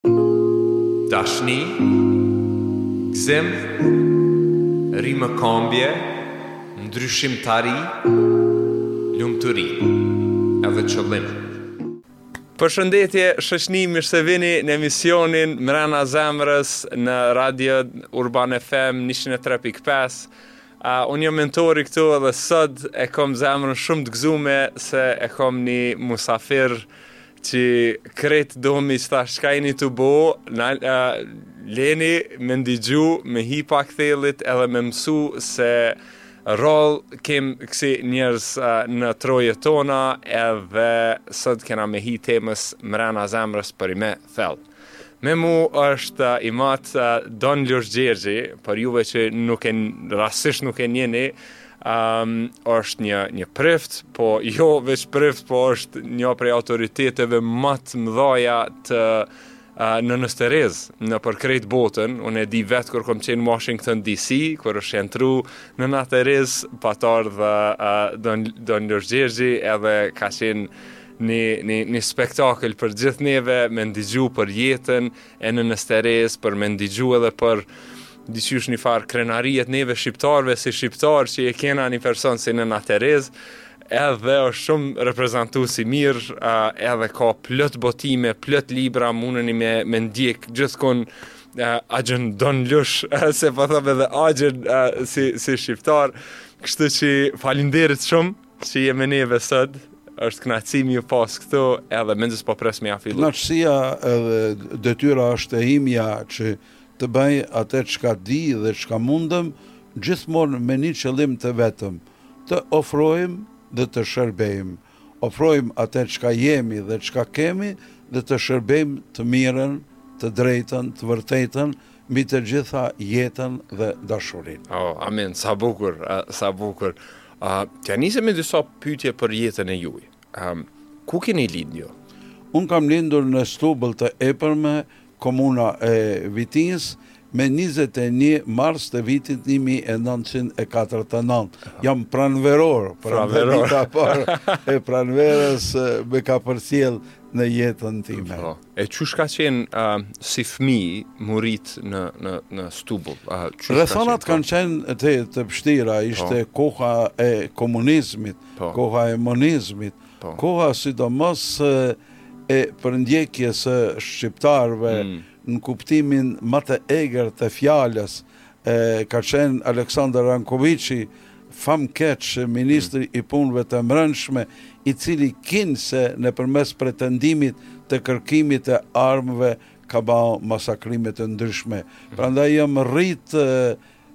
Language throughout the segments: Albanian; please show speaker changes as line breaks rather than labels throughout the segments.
Dashni, gëzim, rimëkëmbje, ndryshimtarë, lumturi, edhe qëllim. Përshëndetje, shoqni, mirë se vini në emisionin Mrena Zemrës në Radio Urban FM 103.5. Uh, unë jam Mentori këtu edhe sot e kom zemrën shumë të gëzume se e kom një musafir Që krejt do mi thotë çka jeni tu bo, na, a, leni, me ndigju, me hi pak thellë edhe me mësu se rrallë kemi kësi njerëz në trojet tona edhe sot kena me hi temës mrena zemrës prej ma thellë. Me mu është i madhi Don Lush Gjergji, për juve që nuk e, rastësisht nuk e njeni, Um, është një, një prift, po jo veç prift, po është një prej autoriteteve ma t'mdhaja të uh, Nënës Tereze, nëpër krejt botën, unë e di vetë kur kom qenë Washington DC, kur është shenjtnu Nëna Tereze, pat ardhë uh, Don, Don Lush Gjergji edhe ka qenë një, një, një spektakël për gjithë neve, me ndigju për jetën e Nënës Tereze, për me ndigju edhe për Diqysh një farë krenarie te neve shqiptarëve si shqiptarë, që e kena një person si Nëna Tereze, edhe është shumë reprezentues i mirë, edhe ka plot botime, plot libra, mundeni me, me e ndjek gjithkund axhën Don Lush, se po them edhe axhën si si shqiptar. Kështu që faleminderit shumë që je me neve sot është kënaqësi me ju pas këtu edhe mezi po pres me ia fillu.
Kënaqësia edhe detyra është e imja që Të bëj atë çka di dhe çka mundem, gjithmonë me një qëllim të vetëm, të ofrojmë dhe të shërbejmë. Ofrojmë atë çka jemi dhe çka kemi dhe të shërbejmë të mirën, të drejtën, të vërtetën, mbi të gjitha jetën dhe dashurinë.
Oh, amen, sa bukur, sa bukur. Uh, t'ia nisim me disa pytje për jetën e juej. Um, ku keni lindë ju?
Unë kam lindur në Stubëll të Epërme Komuna e Vitisë, me njëzet e një mars të vitit një mijë e nëntëqind e katërdhjetë e nëntë. Jam pranveror, pranveror. Dita parë e pranverës me ka përcjell në jetën time. Po.
E qysh ka qenë uh, si fmi m'u rritë në, në, në Stubëll?
Uh, Rrethanat kanë po? qenë të, të vështira, po. ishte po. koha e komunizmit, po. koha e monizmit, po. koha sidomos... Uh, e përndjekjes së shqiptarëve në kuptimin më të egër të fjalës ka qenë Aleksandër Rankoviçi famëkeq, ministri i Punëve të Mbrendshme, i cili kinse nëpërmes pretendimit të kërkimit të armëve ka ba masakrime të ndryshme. Prandaj jam rrit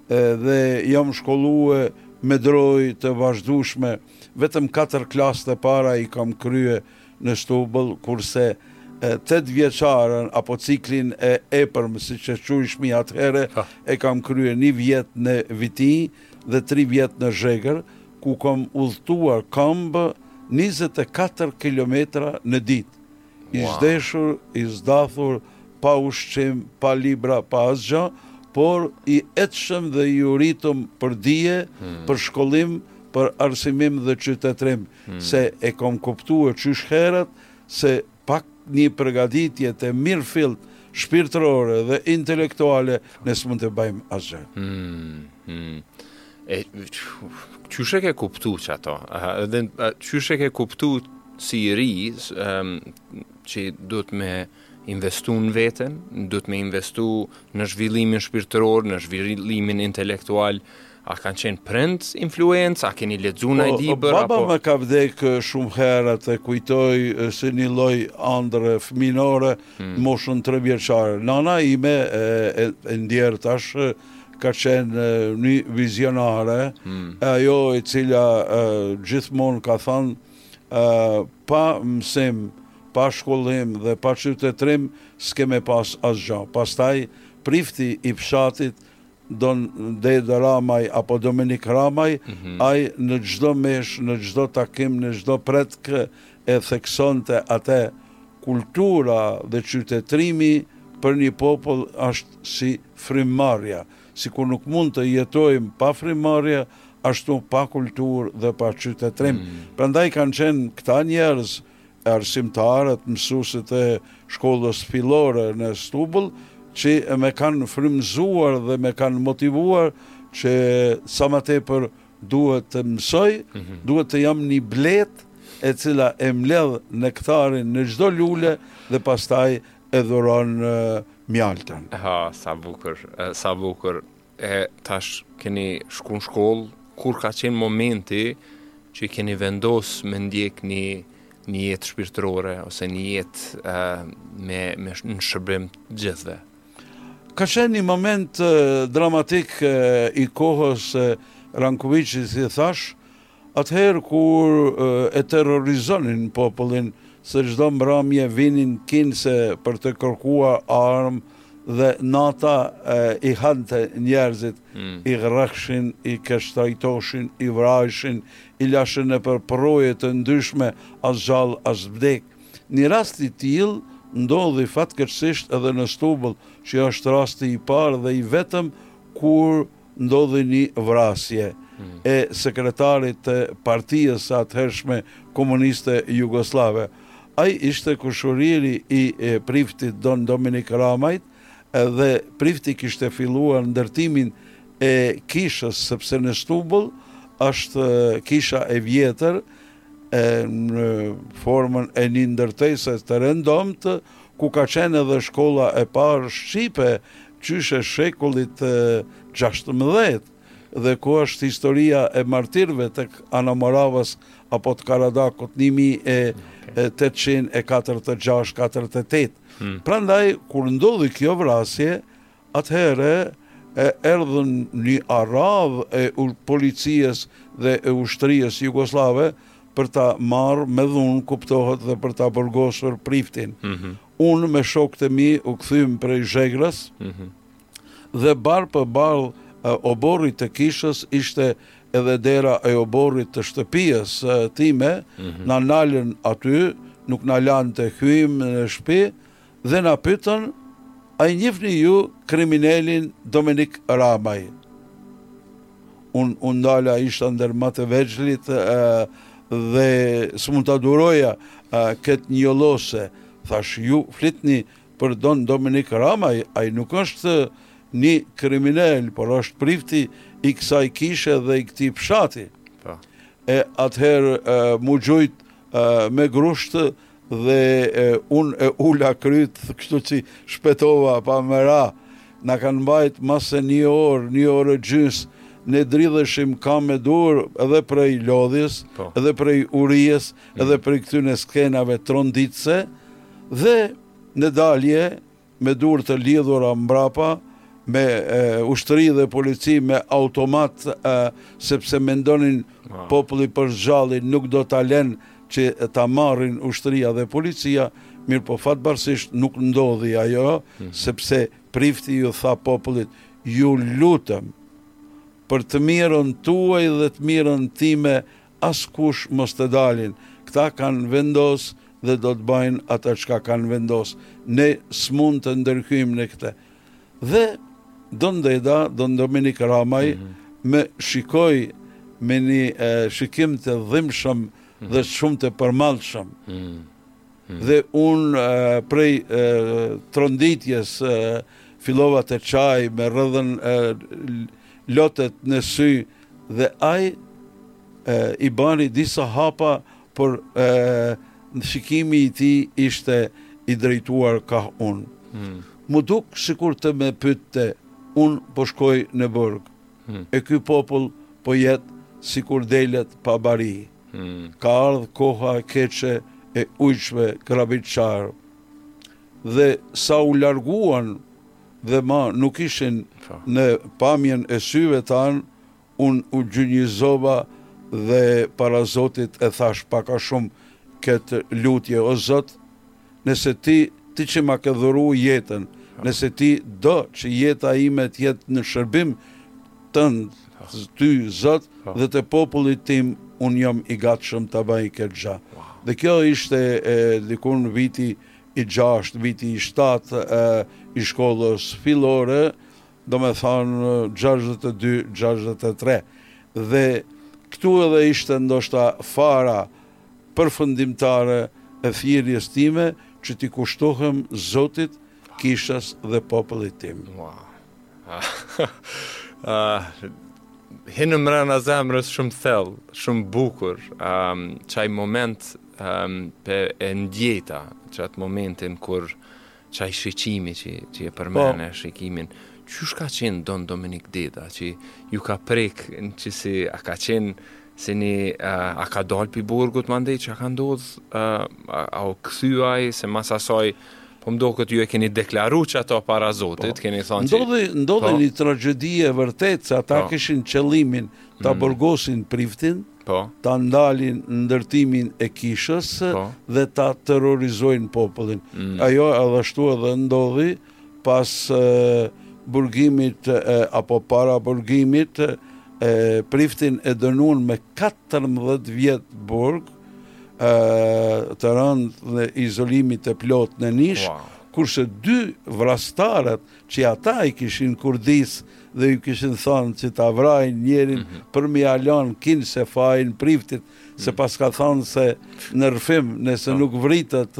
dhe jam shkollue me drojë të vazhdueshme, vetëm katër klasët e para i kam krye në Stubëll, kurse tetëvjeçaren apo ciklin e epërm siç e quejshmi atëherë e kam kryer një vjet në Viti dhe tri vjet në Zhegër, ku kam udhëtuar këmbë njëzet e katër kilometra në ditë, i zhdeshur, i zdathur, pa ushqim, pa libra, pa asgjë, por i etshëm dhe i uritum për dije, për shkollim, për arsimim dhe qytetërim. se e kom kuptue qysh herët se pa nji pregaditje të mirfillt shpirtrore dhe intelektuale ne s'mund të bajm asgja. E qysh
e ke kuptu qato? Dhe qysh e ke kuptu si i ri që duhet me investu në veten, do të me investu në zhvillimin shpirtëror, në zhvillimin intelektual, A kanë qenë prindt influencë, a keni lexuar ndonjë libër apo?
Baba më ka vdek shumë herët, e kujtoj si një lloj andrre fëminore, hmm. moshën 3 vjeçare. Nana ime e, e, e ndjerë tash ka qenë një vizionare, hmm. e ajo e cila e, gjithmonë ka thanë e, pa mësim, pa shkollim dhe pa qytetrim, s'ke me pas asgja. Pastaj prifti i fshatit Don Dedë Ramaj apo Dominik Ramaj, ai në çdo meshë, në çdo takim, në çdo pretkë e theksonte ate, kultura dhe qytetërimi për një popull është si frymëmarrja, sikur nuk mund të jetojmë pa frymëmarrje, ashtu pa kulturë dhe pa qytetërim. Prandaj kanë qenë këta njerëz, Arsimtarët, mësuesit e shkollës fillore në Stubëll, që më kanë frymëzuar dhe më kanë motivuar që sa më tepër duhet të mësoj, mhm. duhet të jam një bletë e cila e mbledh nektarin në çdo lule dhe pastaj e dhuron mjaltën.
Ha, sa bukur, sa bukur. E tash keni shku në shkollë, kur ka qenë momenti që e keni vendosë me ndjekë një, një jetë shpirtërore, ose një jetë uh, me, me në shërbim të gjithve?
Ka qenë një moment uh, dramatik uh, i kohës uh, Rankoviqit, si thash, Atëherë kur e terrorizonin popullin se çdo mbramje vinin kinse për të kërkuar armë dhe nata i hante njerëzit, i rrehshin, i keqtrajtoshin, i vrajshin, i lashin nëpër përroje të ndyshme as gjallë as të vdekun. Një rast i tillë ndodhi fatkeqësisht edhe në Stubull, që është rasti i parë dhe i vetëm kur ndodhi një vrasje e sekretarit të Partisë së atëhershme komuniste jugosllave. Ai ishte kushëriri i priftit Don Dominik Ramajt dhe prifti kishte filluar ndërtimin e kishës sepse në Stubull është kisha e vjetër në formën e një ndërtese të rëndomtë ku ka qenë edhe shkolla e parë shqipe qysh e shekullit të gjashtëmbëdhjetë dhe ku është historia e martirëve të Anamoravës apo të Karadakut një mijë e tetëqind e katërdhetë e gjashtë katërdhetë e tetë. Hmm. Prandaj kur ndodhi kjo vrasje, atëherë erdhën një aradhë e policisë dhe e ushtrisë jugosllave për ta marrë me dhunë kuptohet dhe për ta burgosur priftin. Mm -hmm. Unë me shokët e mi u kthym prej Zhegrës mhm. dhe ballë për ballë oborrit të kishës ishte edhe dera e oborrit të shtëpisë sime, mhm. na nalën aty, nuk na lanë të hyjmë në shpi, dhe na pytën, a i njifni ju kriminelin Dominik Ramaj? Unë u ndala, isha ndër ma të vegjlit dhe s'mund ta duroja këtë njollosje. Thashë, ju flitni për Don Dominik Ramaj, ai nuk është një kriminel, por është prifti i kësaj kishe dhe i këtij fshati. Po. E atëherë m'u gjujt me grusht Dhe unë e ula kryt kështu që shpëtova pa më ra. Na kanë mbajt ma se një orë, një orë e gjys, ne dridheshim pa e ditë edhe prej lodhjes, po. edhe prej urisë, mm. edhe prej këtyne skenave tronditëse, dhe në dalje me duar të lidhura mbrapa me ushtri dhe polici me automat sepse mendonin populli për s'gjalli nuk do ta lënë që ta marrin ushtria dhe policia mirëpo fatbardhësisht nuk ndodhi ajo mhm. sepse prifti iu tha popullit ju lutem për të mirën tuaj dhe të mirën time Askush mos të dalin, këta kanë vendos dhe do të bajnë atë çka kanë vendos, ne s'mund të ndërhyjmë në këtë. Dhe Don Deda, Don Dominik Ramaj, mm -hmm. më shikoi me një e, shikim të dhimbshëm mm -hmm. dhe shumë të përmallshëm. Mm -hmm. Dhe unë e, prej e, tronditjes e, fillova të qaj më rrjedhin e, lotët në sy, Dhe ai i bani disa hapa, por shikimi i tij ishte i drejtuar kah unë. Hmm. M'u duk sikur të më pytte, unë po shkoj në burg. Hmm. E ky popull po jet sikur delet pa bari. Hmm. Ka ardh koha e keqe e ujqve grabitqarë. Dhe sa u larguan dhe ma nuk ishin në pamjen e syve tanë, unë u gjunjëzova dhe para Zotit e thashë pak a shumë këtë lutje, O Zot, nëse Ti, Ti që ma ke dhuru jetën, nëse Ti do që jeta ime të jetë në shërbim Tënd, Ty, Zot, dhe të popullit tim, unë jam i gatshëm ta bëj këtë gjë. Dhe kjo ishte diku në viti i gjashtë, viti i shtatë i shkollës fillore, domethënë gjashtëdhjetë e dy, gjashtëdhjetë e tre. Dhe këtu edhe ishte ndoshta fara përfundimtare e thirrjes time që t'i kushtohem Zotit, kishës dhe popullit tim.
Hin mbrenda zemrës shumë thellë, shumë bukur. Qaj moment E ndjeta qat momentin kur qaj shikimi që, që e përmene, po. shikimin, qysh ka qenë Don Dominik Deda, që ju ka prek në që si a ka qenë, se një, a, a ka dalë prej burgut mandej çka ka ndodhë, a, a, a u kthy ai, se mas asaj, po mdo këtë ju e keni deklaru qato para zotit, po. keni thonë
që... Ndodhi, ndodhi po. një tragjedi e vërtetë, se ata po. kishin qëllimin ta mm. burgosin priftin, Po. ta ndalin ndërtimin e kishës Po. dhe ta terrorizojnë popullin. Mm. Ajo edhe ashtu edhe ndodhi pas e, burgimit e, apo para burgimit e, priftin e dënuan me 14 vjet burg e, të rëndë dhe izolimi të plotë në Nish, Wow. kurse dy vrastarët Që ata i kishin kurdisë dhe i kishin thënë që ta vrajnë njerin mhm. për m'ia lon kinse fajin priftit, mhm. se paska thënë se në rrëfim, nëse po. nuk vritet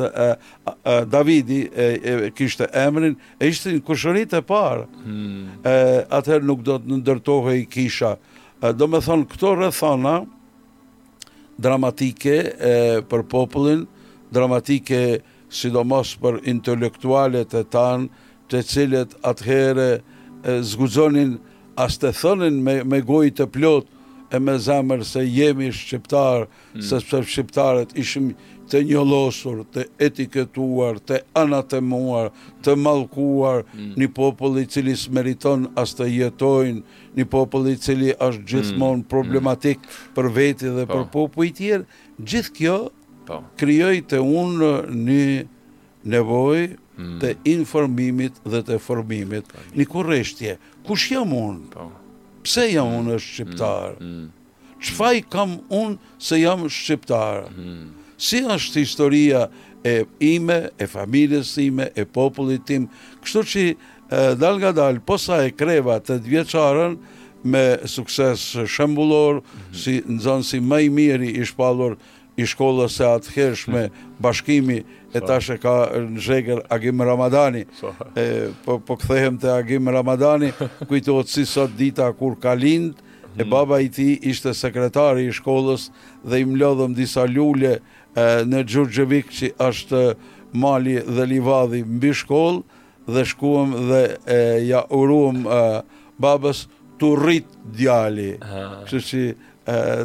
Davidi kishte emrin, e ishte në kushërit e parë, hmm. atëherë nuk do të ndërtohej kisha. Domethonë, këto rrethana dramatike për popullin, dramatike sidomos për intelektualët e tanë, të cilët atëherë s'guxonin as të thonin me, me gojë të plotë e me zemër se jemi shqiptarë, mm. sepse shqiptarët ishim të njollosur, të etiketuar, të anatemuar, të mallkuar, mm. një popull i cili s'meriton as të jetojnë, një popull i cili është mm. gjithmonë mm. problematik për veti dhe për po. popuj tjerë, gjithë kjo Po. Krijoi te unë një nevojë hmm. të informimit dhe të formimit. Po, një kureshtje. Kush jam unë? Po. Pse jam hmm. unë shqiptar? Hmm. Ç'faj kam unë se jam shqiptar? Si është historia e ime, e familjes sime, e popullit tim? Kështu që dalngadal, posa e kreva tetëvjeçaren, me sukses shembullor, mhm. si nxonësi ma i miri i shpallur i shkollës së atëhershme Bashkimi e tash e ka në Zhegër Agim Ramadani. E, po, po kthehem te Agim Ramadani, kujtohet si sot dita kur ka lind, e mhm. baba i tij ishte sekretari i shkollës dhe i mlodhëm disa lule e, në Gjurgjevik që është mali dhe livadhi mbi shkollë, Dhe shkuam dhe e, ia uruam e, babës t'u rrit djali. Kështu që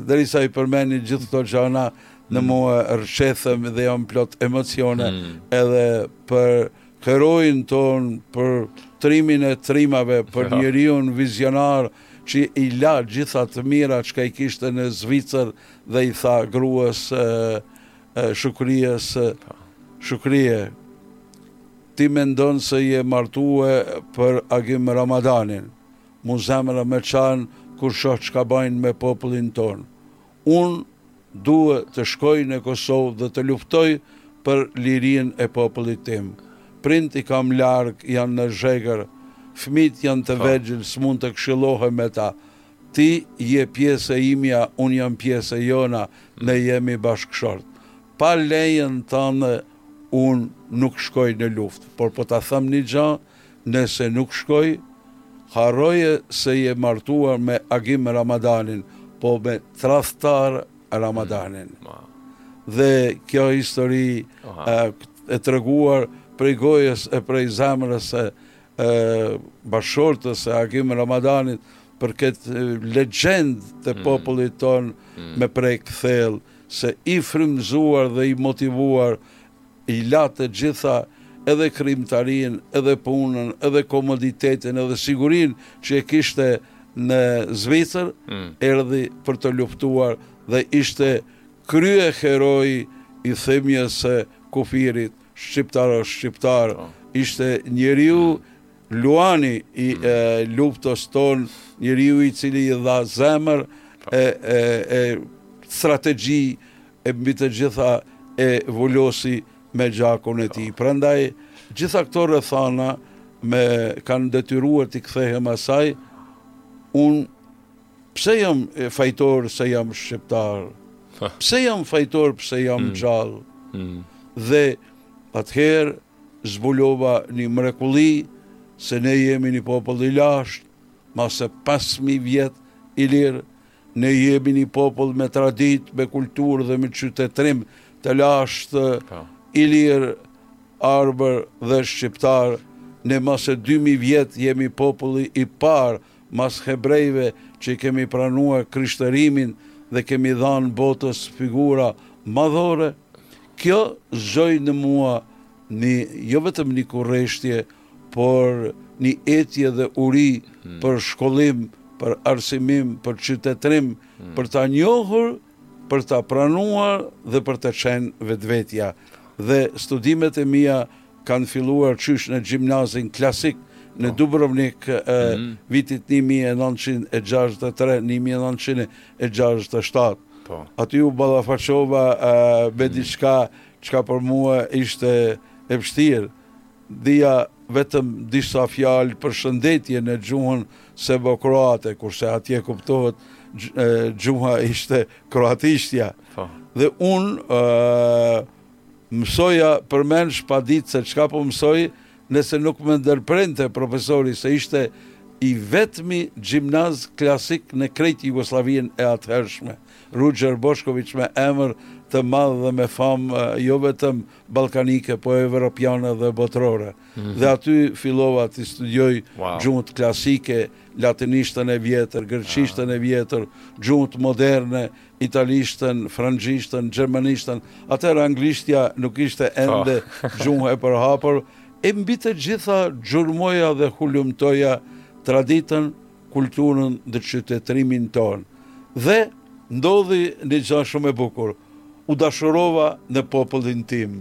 derisa i përmeni gjithë këto gjëna në mm. mua rrëqethem dhe jam plot emocione mm. edhe për heroin tonë për trimin e trimave për ja. njeriun vizionar që i la gjitha të mira çka i kishte në Zvicër dhe i tha gruës e, e, Shukries e, po. Shukrie Ti mendon se je martue për Agim Ramadanin, mu zemra më qan kur shoh çka bajnë me popullin tonë. Unë duhet të shkoj në Kosovë dhe të luftoj për lirinë e popullit tim. Prindt i kam larg, janë në Zhegër, fëmijt janë të vegjël s'mund të këshillohem me ta. Ti je pjesë e imja, unë jam pjesë e jona, ne jemi bashkëshortë. Pa lejen tënde Unë nuk shkoj në luftë, por po ta them një gjë, nëse nuk shkoj, harroje se je martuar me Agim Ramadanin, po me tradhtar Ramadanin. Mm, Dhe kjo histori e treguar prej gojës e prej zemrës e bashkëshortës e Agim Ramadanit për këtë legjendë të mm. popullit tonë mm. më prek thellë se i frymëzuar dhe i motivuar i la të gjitha edhe krijimtarinë edhe punën edhe komoditetin edhe sigurinë që e kishte në Zvicër erdhi për të luftuar dhe ishte kryeheroi i thyerjes së kufirit shqiptaro-shqiptar ishte njeriu Luani i luftës tonë, njeriu i cili i dha zemër e, e, e strategji e mbi të gjitha e vulosi me gjakun e tij. Prandaj gjitha këto rrethana më kanë detyruar t'i kthehem asaj unë pse jam fajtor se jam shqiptar? Pse jam fajtor pse jam mm. gjallë? Mm. Dhe atëherë Zbulova një mrekulli, se ne jemi një popull i lashtë, më se pesë mijë vjet ilirë, ne jemi një popull me traditë, me kulturë dhe me qytetërim të lashtë, po. ilirë, arbër dhe shqiptarë, ne më se dy mijë vjet jemi populli i parë Mas hebrejve që e kemi pranuar krishtërimin dhe kemi dhanë botës figura madhore, kjo zgjoi në mua një jo vetëm një kureshtje, por një etje dhe uri për shkollim, për arsimim, për qytetërim, për ta njohur, për ta pranuar dhe për të qenë vetvetja. Dhe studimet e mia Kanë filluar qysh në gjimnazin klasik në Dubrovnik vitit një mijë e nëntëqind e gjashtëdhjetë e tre, një mijë e nëntëqind e gjashtëdhjetë e shtatë. Aty u ballafaqova me diçka çka për mua ishte e vështirë. Dija vetëm disa fjalë përshëndetje në gjuhën serbo-kroate, kurse atje kuptohet gjuha ishte kroatishtja. Dhe unë Mësoja përmendsh pa ditë se çka po mësoj nëse nuk më ndërprente profesori se ishte i vetmi gjimnaz klasik në krejt Jugosllavinë e atëhershme, Ruxher Boshkoviç me emër të madh dhe me famë jo vetëm ballkanike po evropiane dhe botërore. Dhe aty fillova t'i studioj gjuhët klasike, latinishten e vjetër, greqishten e vjetër, gjuhët moderne italishten, frangjishten, gjermanishten, atëherë anglishtja nuk ishte ende gjuhë e përhapur, e mbi të gjitha gjurmoja dhe hulumtoja traditën, kulturën dhe qytetërimin tonë. Dhe ndodhi një gjë shumë e bukur. U dashurova në popullin tim.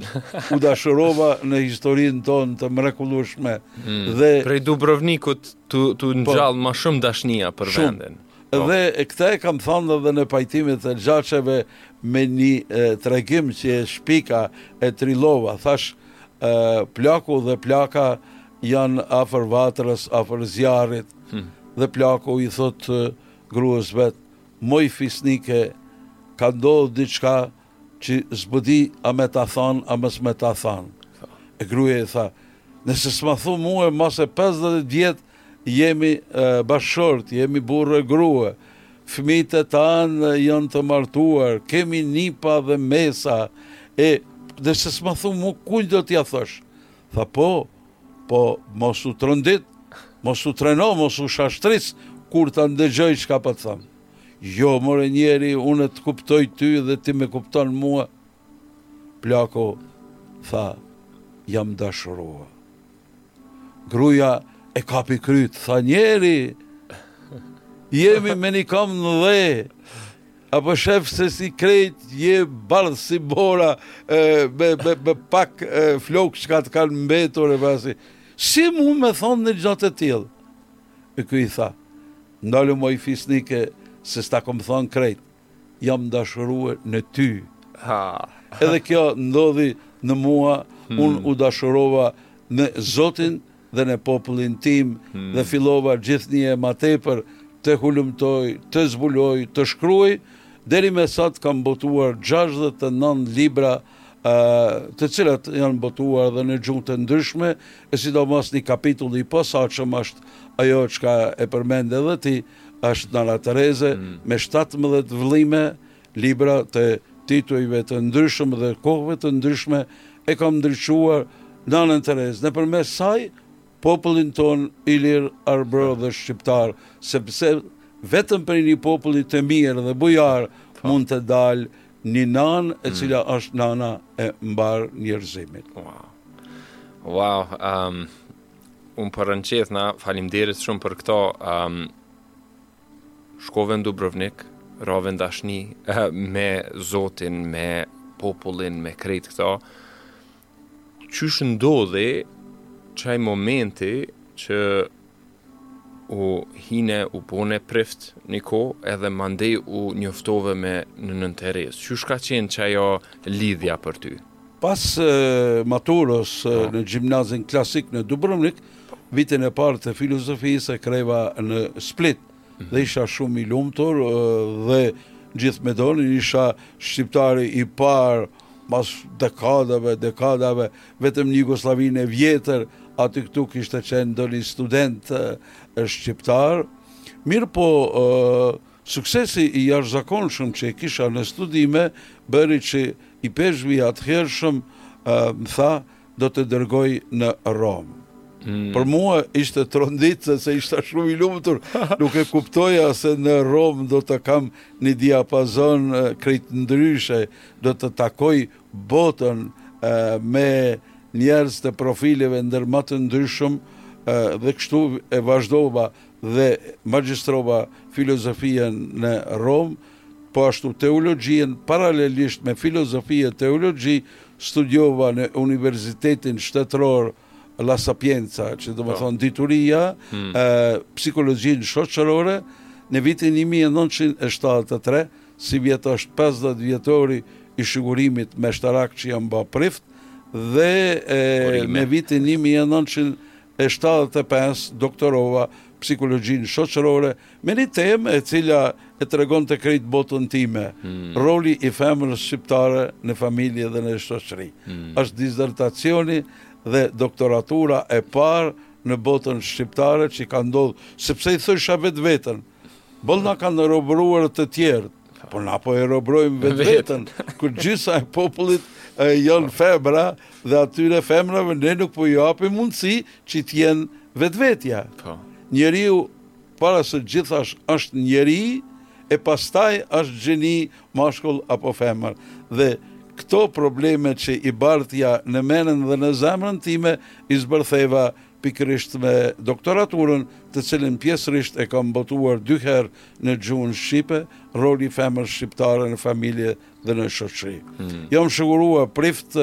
U dashurova në historinë tonë të mrekullueshme.
Mm. Dhe prej Dubrovnikut t'u po. ngjall ma shumë dashnia për vendin.
Dhe këtë e kam thënë edhe në pajtimet e gjaqeve me një tregim që e shpika e trillova, thash plaku dhe plaka janë afër vatrës, afër zjarrit. Hmm. Dhe plaku i thot gruas vet, moj fisnike, ka ndodh diçka Që s'po di a me ta thanë a mos me ta thanë. E gruaja i tha, Nëse s'ma thu mua ma se pesëdhjetë vjet jemi bashkëshortë, jemi burrë e grua, fëmijët tanë janë të martuar, kemi nipa dhe mbesa, e nëse s'ma thu mua kujt do t'ia thush? Tha po, po mos u trondit, mos u treno, mos u shashtris kur ta ndëgjosh çka po të them. Jo more njeri, unë të kuptoj ty dhe ti më kupton mua. Plaku tha, jam dashurua. Gruja e kapi kryt, tha njeri, jemi me një kamë në dhe, a po shef se si krejt je bardh si bora me, me, me pak flok çka të kanë mbetur e prapë se. Si mun me thanë një gja të tillë? E ky i tha, Ndalu moj fisnike se s'ta kom thanë krejt, jam dashurue në ty. Edhe kjo ndodhi në mua, unë u dashurova në Zotin dhe në popullin tim dhe fillova gjithnjë e ma tepër të hulumtoj, të zbuloj, të shkruaj, deri me sot kam botuar gjashtëdhjetë e nëntë libra të cilat janë botuar edhe në gjuhë të ndryshme, e sidomos një kapitull i posaçëm është ajo çka e përmende edhe ti, është Nana Tereze mm. me 17 vëllime, libra të titujve të ndryshëm dhe kohëve të ndryshme e kam ndriçuar Nanën Terezë. Nëpërmes saj, popullin tonë ilir, arbëror dhe shqiptar, sepse vetëm prej një populli të mirë dhe bujar mund të dalë Një nanë e mm. cila mm. është nana e mbarë njerëzimit.
Wow. Wow. Um, unë përnjëmend faleminderit shumë për këto. Um, shkove në Dubrovnik, rave në dashni me Zotin, me popullin, me krejt këto. Qysh ndodhi qaj momenti që u hine u bone prift një kohë edhe mandej u njoftove me nënën Terezë? Qysh ka qenë qajo lidhja për ty?
Pas maturës në Gjimnazin Klasik në Dubrovnik, vitin e parë të filozofisë e kreva në Split. dhe isha shumë i lumtur dhe gjithë më donin, isha shqiptari i parë pas dekadave, dekadave, vetëm në Jugosllavinë e vjetër, aty këtu kishte qenë ndonjë student shqiptar, mirëpo suksesi i jashtëzakonshëm që e kisha në studime, bëri që ipeshkvi i atëhershëm më tha do të të dërgoj në Romë. Mm. Për mua ishte tronditëse se isha shumë i lumtur, nuk e kuptoja se në Romë do të kam një diapazon krejt ndryshe, do të takoj botën me njerëz të profileve ndër më të ndryshëm dhe kështu e vazhdova dhe magjistrova filozofinë në Romë, Po ashtu teologjinë paralelisht me filozofi e teologji studiova në Universitetin Shtetëror La Sapienza, që do të, po, thotë dituria, hmm. psikologjinë shoqërore në vitin 1973, sivjet është 50 vjetori i shugurimit meshtarak që jam ba prift, dhe e, në vitin 1900 E shtatëdhjetë e pesë doktorova psikologjinë shoqërore me një temë e cila e tregonte krejt botën time, roli i femrës shqiptare në familje dhe në shoqëri. Është dizertacioni dhe doktoratura e parë në botën shqiptare që ka ndodhur, sepse i thosha vetëveten, boll na kanë robëruar të tjerët. Po na po e robrojmë vetëveten, kur gjysa e popullit janë femra dhe atyre femrave ne nuk po u japim mundësi që të jenë vetëvetja. Po. Njeriu para së gjithash është njeri e pastaj është gjini mashkull apo femër. Dhe këto probleme që i bartja në menën dhe në zemrën time i zbërtheva pikërisht me doktoraturën të cilën pjesërisht e kam botuar dy herë në gjuhën shqipe, roli i femrës shqiptare në familje dhe në shoqëri. Hmm. Jam shuguruar prift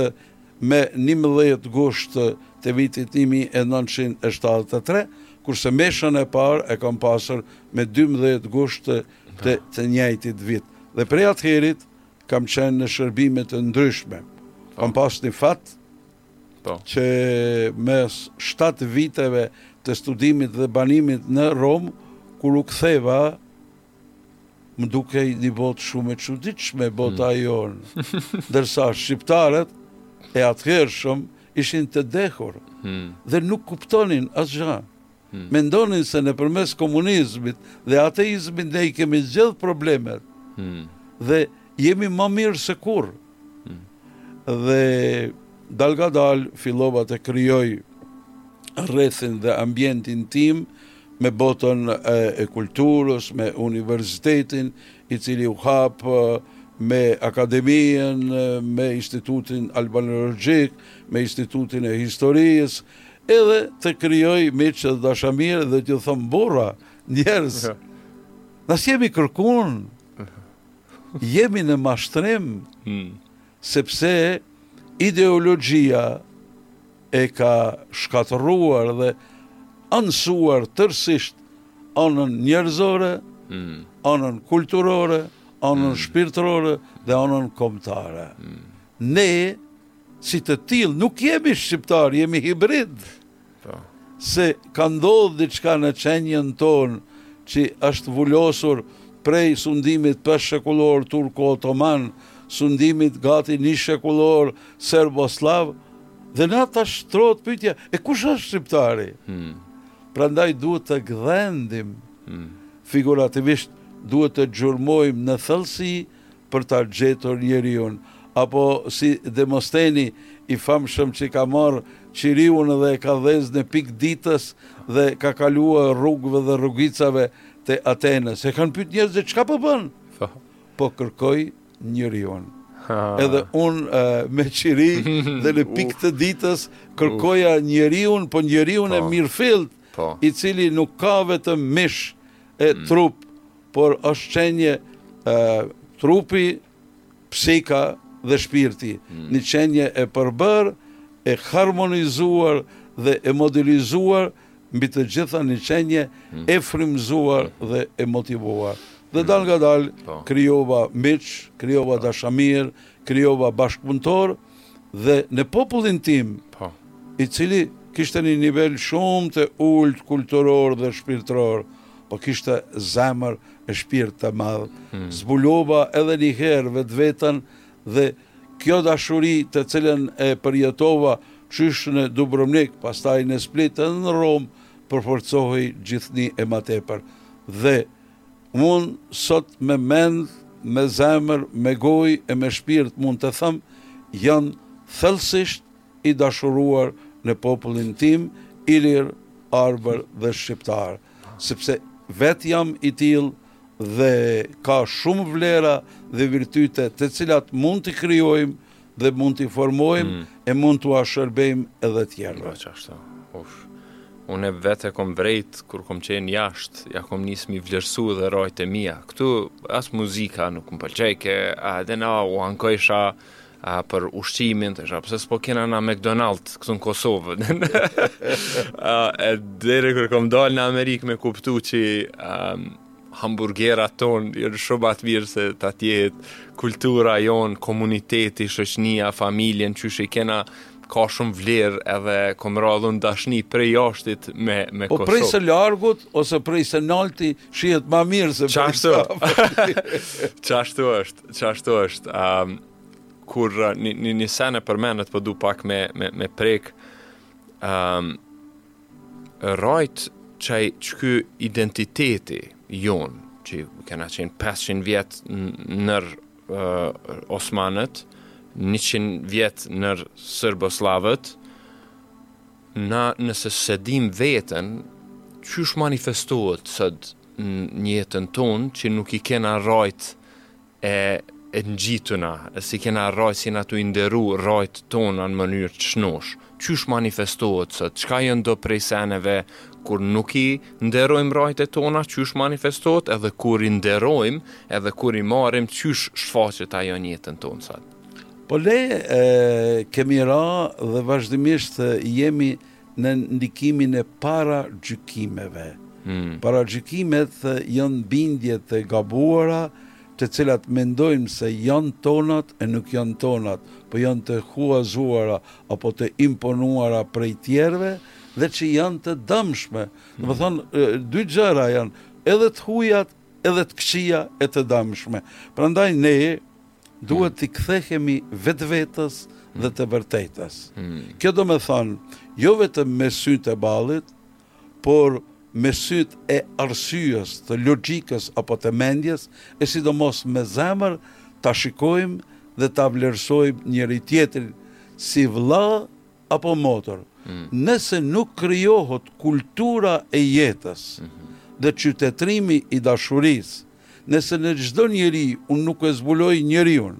me 11 gusht të vitit 1973, kurse meshën e parë e kam pasur me 12 gusht të, të, të njëjtit vit. Dhe prej atëherit kam qenë në shërbime të ndryshme. Kam pas një fat Po. Që mbas 7 viteve të studimit dhe banimit në Romë, kur u ktheva, më dukej një botë shumë e çuditshme bota mm. jonë. Ndërsa shqiptarët e atëhershëm ishin të dehur mm. dhe nuk kuptonin asgja. Mendonin se nëpërmjet komunizmit dhe ateizmit ne i kemi zgjidh problemet dhe jemi ma mirë se kurrë. Dhe dalngadal fillova të krijoj rrethin dhe ambientin tim me botën e kulturës, me universitetin i cili u hap, me akademien, me Institutin Albanologjik, me Institutin e Historiës, Edhe të krijoj miq e dashamirë dhe t'ju them burra, njerëz, na s'jemi kërkun, jemi në mashtrim, hmm. sepse ideologjia e ka shkatërruar dhe anësuar tërsisht anën njerëzore, hmm. anën kulturore, anën hmm. shpirtërore dhe anën kombtare. Ne Si të tillë nuk jemi shqiptar, jemi hibrid. Po. Se ka ndodhë diçka në qenien tonë që është vulosur prej sundimit pesëshekullor turko-otoman, sundimit gati njëshekullor serbo-slav, dhe në ta shtrohet pytja, e kush është shqiptari? Hmm. Prandaj duhet të gdhendim, hmm. figurativisht duhet të gjurmojmë në thellësi për ta gjetur njeriun, apo si Demosteni i famshëm që ka marrë qiriun dhe e ka dhezë në pikë ditës dhe ka kaluar rrugëve dhe rrugicave të Atenës. E kanë pytë njerëzit, çka po bën? Po kërkoj njeriun. Edhe unë me qiri dhe në pikë të ditës kërkoja njeriun, po njeriun e po. mirëfilltë, po. i cili nuk ka vetëm mish e mm. trup, Por është qenje trupi, psika dhe shpirti, hmm. një qenje e përbërë, e harmonizuar dhe e modelizuar, mbi të gjitha një qenje hmm. e frymëzuar hmm. dhe e motivuar. Dhe dalëngadal, po. krijova miq, krijova po. dashamirë, krijova bashkëpunëtorë, dhe në popullin tim, po. i cili kishte një nivel shumë të ulët kulturor dhe shpirtror, Po kishte zemër e shpirt të madh. Hmm. Zbulova edhe një herë vetveten dhe kjo dashuri të cilën e përjetova qysh në Dubrovnik, pastaj në Split edhe në Romë, përforcohej gjithnji e ma tepër. Dhe unë sot me mend, me zemër, me gojë e me shpirt mund të them, jam thellësisht I dashuruar në popullin tim ilir, arbër dhe shqiptar, sepse vetë jam i tillë dhe ka shumë vlera dhe virtyte të cilat mund t'i krijojmë dhe mund t'i formojmë mm. e mund t'ua shërbejmë edhe
tjerëve. Qashtu, uf. Unë vetë e kom vrejt kur kom qenë jashtë, ja kom nisë mi vlerësu dhe rrajtë e mia. Këtu as muzika nuk më pëlqejke, a edhe na u ankojsha A për ushqimin, thësha, pse s'po kena na McDonald's këtu në Kosovë? A, e deri kur kom dalë në Amerikë me kuptu që um, hamburgerat tonë janë shumë ma t'mirë se të atjehet kultura jonë, komuniteti, shoqnia, familjen, qysh i kena ka shumë vlerë edhe kom ra n'dashni prej jashtit me, me
po Kosovë. Po prej së largut ose prej së nalti Shihet ma mirë se
prej së. Qashtu është, qashtu është. Um, kur uh, një, një, një sen e përmende, po du pak me, me, me prek, um, rrajt, qaj qiky identiteti jonë, që kena qenë 500 vjet nër uh, Osmanët, 100 vjet nër Sërbosllavët, Na nëse s'e dimë veten, qysh manifestohet sot në jetën tonë që nuk i kena rrajt e ngjituna, s'i kena rrajt, s'jena tu i nderu rrajt tona në mënyrë të shnoshë, qysh manifestohet sot, çka jon do prej seneve kur nuk i nderojmë rrajt e tona, qysh manifestohet edhe kur i nderojmë edhe kur i marrim qysh shfaqet ajo në jetën tonë sot.
Po ne kemi ra dhe vazhdimisht jemi në ndikimin e paragjykimeve. Hmm. Paragjykimet janë bindje të gabuara, të cilat mendojmë se janë tonat e nuk janë tonat, po janë të huazuara apo të imponuara prej tjerëve dhe që janë të damshme. Hmm. Domethonë, dy gjëra janë edhe të hujat edhe të këqia e të damshme. Prandaj ne Duhet t'i kthehemi vetvetes dhe të vërtetës. Hmm. Kjo domethonë, jo vetëm me sytë e ballit, por me sytë e arsyes, të logjikës apo të mendjes, e sidomos me zemër ta shikojmë dhe ta vlerësojmë njëri-tjetrin si vla apo motër. Hmm. Nëse nuk krijohet kultura e jetës hmm. dhe qytetrimi i dashurisë, Nëse në çdo njeri unë nuk e zbuloj njeriun,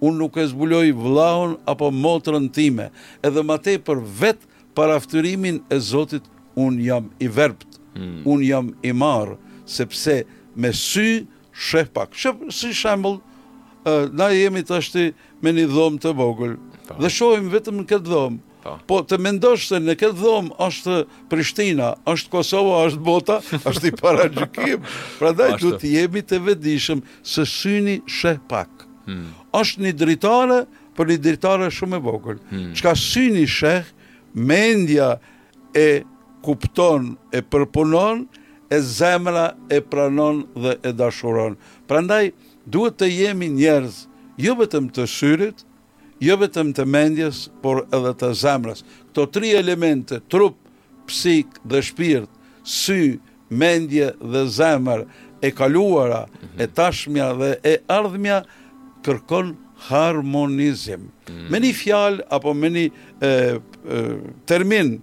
unë nuk e zbuloj vëllaun apo motrën time, edhe ma tepër vet paraftyrimin e Zotit unë jam i verbët, hmm. unë jam i marrë, sepse me sy sheh pak. Sheh, si shembull, na jemi tashti me një dhomë të vogël, po. dhe shohim vetëm në këtë dhomë, Po të mendosh se në këtë dhomë është Prishtina, është Kosova, është bota, është një paragjykim. Prandaj duhet të jemi të vedishëm se syni sheh pak. Hmm. është një dritare, por një dritare shumë e vogël. Hmm. Çka syni sheh, mendja e kupton, e përpunon, e zemra e pranon dhe e dashuron. Prandaj, duhet të jemi njerëz, jo vetëm të syrit, jo vetëm të mendjes, por edhe të zemrës. Këto tri elemente, trup, psikë dhe shpirt, sy, mendje dhe zemër, e kaluara, e mhm. tashmja dhe e ardhmja, kërkon harmonizim. Mm. Me një fjalë apo me një termin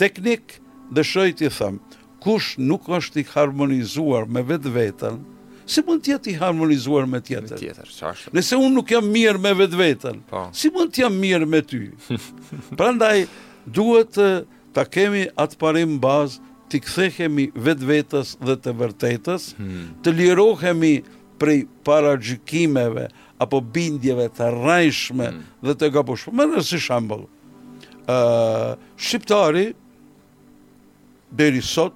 Teknik, dëshoj t'i them, kush nuk është i harmonizuar me vetveten, si mund të jetë i harmonizuar me tjetrin? Me tjetër, çfarë? Nëse unë nuk jam mirë me vetveten, po. si mund të jam mirë me ty? Prandaj duhet ta kemi atë parim bazë t'i kthehemi vetvetes dhe të vërtetës, hmm. të lirohemi prej paragjykimeve apo bindjeve të rrajshme hmm. dhe të gabushme. Merr si shembull, Shqiptari deri sot